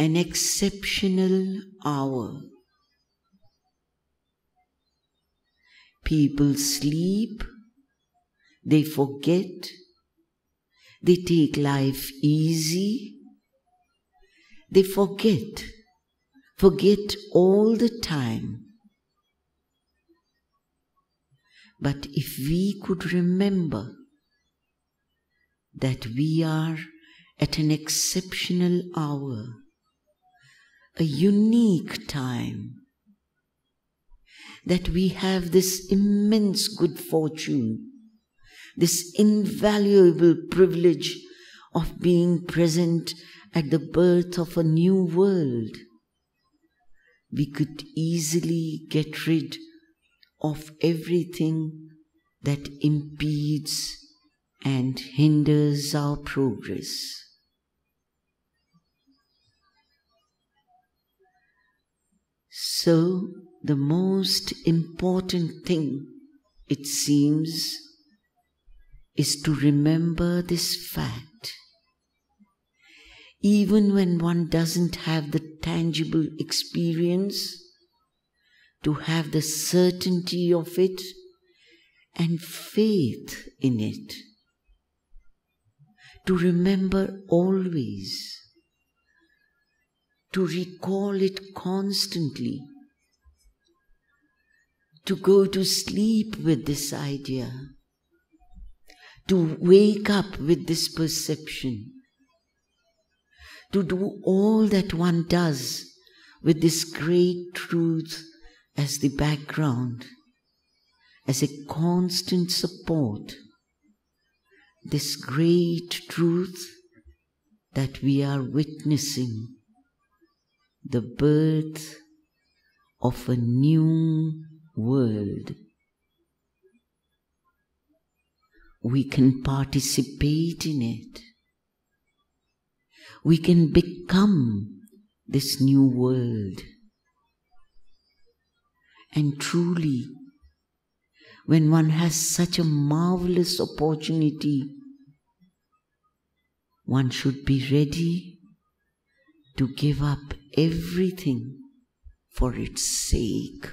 an exceptional hour. People sleep, they forget, they take life easy, they forget, forget all the time. But if we could remember that we are at an exceptional hour, a unique time, that we have this immense good fortune, this invaluable privilege of being present at the birth of a new world, we could easily get rid of everything that impedes and hinders our progress. So, the most important thing, it seems, is to remember this fact. Even when one doesn't have the tangible experience, to have the certainty of it and faith in it. To remember always, to recall it constantly, to go to sleep with this idea, to wake up with this perception, to do all that one does with this great truth as the background, as a constant support, this great truth that we are witnessing the birth of a new world. We can participate in it. We can become this new world. And truly, when one has such a marvelous opportunity, one should be ready to give up everything for its sake.